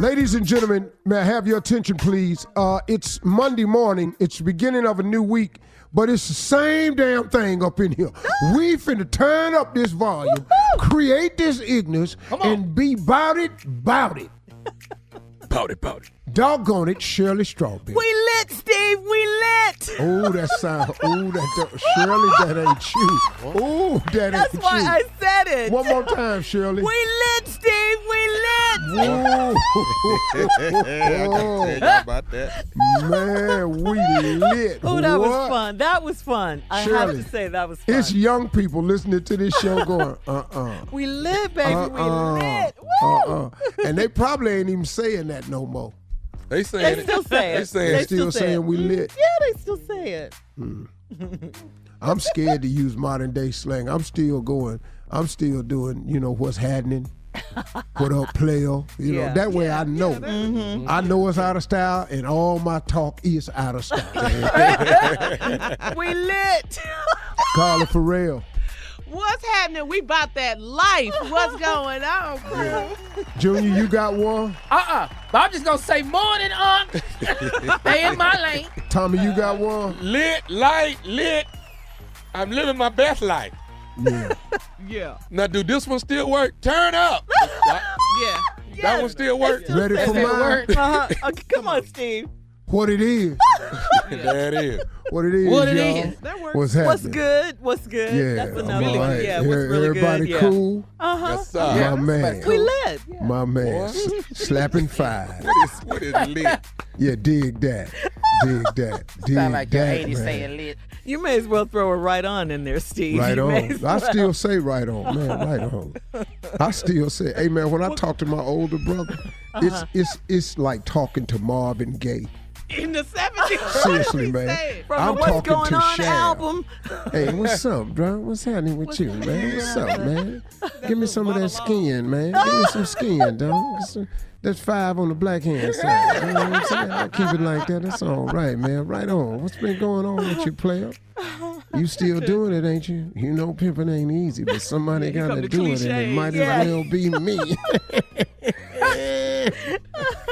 Ladies and gentlemen, may I have your attention, please? Uh, it's Monday morning. It's the beginning of a new week, but it's the same damn thing up in here. we finna turn up this volume, create this ignorance, and be bout it, bout it. Bout it, bout it. Doggone it, Shirley Strawberry. We lit, Steve. We lit. Oh, that sound. Oh, that, that Shirley, that ain't you. Oh, that That's ain't you. That's why. I said it. One more time, Shirley. We lit, Steve. We lit. I got about that. Man, we lit. Oh, that was fun. That was fun. I have to say that was fun. It's young people listening to this show going, uh-uh. we lit, baby. Uh-uh. we Uh-uh. lit. Woo. Uh-uh. And they probably ain't even saying that no more. They saying They it. still say They saying They it. still say saying it. we mm-hmm. lit. Yeah, they still say it. Mm. I'm scared to use modern day slang. I'm still going. I'm still doing. You know what's happening. What up, player? You know that way I know. Mm-hmm. I know it's out of style, and all my talk is out of style. we lit. Carla Ferrell, What's happening? We about that life. What's going on, bro? Junior, you got one. Uh-uh. But I'm just gonna say morning, Unc. Stay in my lane. Tommy, you got one. Lit, light, lit. I'm living my best life. Yeah. Yeah. Now, do this one still work? Turn up. Yeah. that one still work? Ready for mine? Uh-huh. Okay, come on, Steve. What it is? There it is. What it is? What it y'all. is. That works. What's happening? What's good? What's good? Yeah, That's another all one. right. Yeah, what's really Everybody good? Yeah. cool. Uh-huh. Yes, sir. My man. We lit. My man. Slapping five. What is, what is lit? Yeah, dig that. Dig that. Dig Sound like your that, 80s man. saying lit. You may as well throw a right on in there, Steve. Right You on. as I still say right on, man. Right on. I still say, hey man, when I talk to my older brother, Uh-huh. it's it's it's like talking to Marvin Gaye. In the 70s. Seriously, man. From I'm the What's talking Going to On Shab. album. Hey, what's up, bro? What's happening with you, man? What's up, man? Give me some of that skin, man. Give me some skin, dog. That's five on the black hand side. You know what I'm saying? I keep it like that. That's all right, man. Right on. What's been going on with you, player? You still doing it, ain't you? You know pimping ain't easy, but somebody you got to to do it, and it might Yeah. as well be me.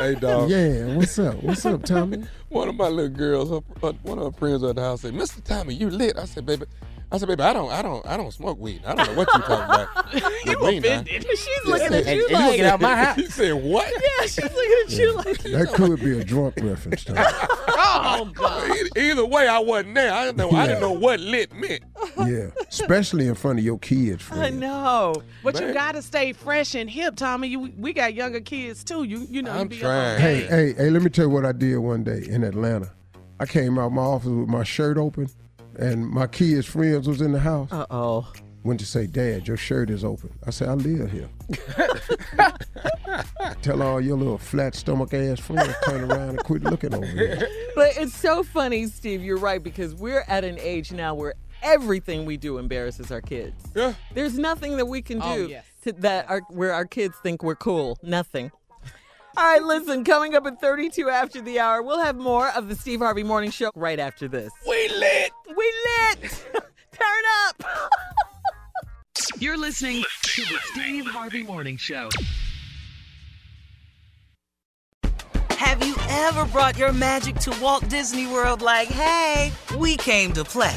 Hey, dog. yeah, what's up? What's up, Tommy? One of my little girls, her, one of her friends at the house said, "Mr. Tommy, you lit." I said, "Baby." I said, baby, I don't, I don't, I don't smoke weed. I don't know what you're talking about. You With me now." offended. She's looking at you and like, said- get out my house. He said, "What?" Yeah, she's looking at you like, That could be a drunk reference, Tommy. oh, God. Either way, I wasn't there. I didn't know. I didn't know what lit meant. Yeah, especially in front of your kids, I know. But you got to stay fresh and hip, Tommy. You, we got younger kids, too. You you know, you I'm be trying. Hey, hey, hey, let me tell you what I did one day in Atlanta. I came out of my office with my shirt open, and my kids' friends was in the house. Uh-oh. Went to say, Dad, your shirt is open. I said, I live here. Tell all your little flat stomach ass friends turn around and quit looking over here. But it's so funny, Steve. You're right because we're at an age now where everything we do embarrasses our kids. Yeah. There's nothing that we can oh, do Oh, yes. to, that our, where our kids think we're cool. Nothing. All right, listen, coming up at 32 after the hour, we'll have more of the Steve Harvey Morning Show right after this. We lit. We lit! Turn up! You're listening to the Steve Harvey Morning Show. Have you ever brought your magic to Walt Disney World like, hey, we came to play?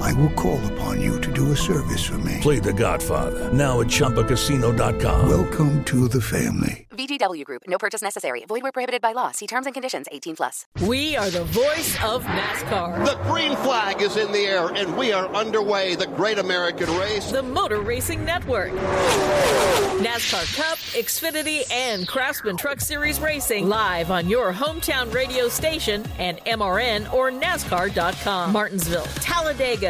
I will call upon you to do a service for me. Play The Godfather now at ChumbaCasino.com. Welcome to the family. VGW Group. No purchase necessary. Void where prohibited by law. See terms and conditions. 18 plus. We are the voice of NASCAR. The green flag is in the air, and we are underway. The great American race. The Motor Racing Network. NASCAR Cup, Xfinity, and Craftsman Truck Series Racing live on your hometown radio station and MRN or NASCAR.com. Martinsville, Talladega,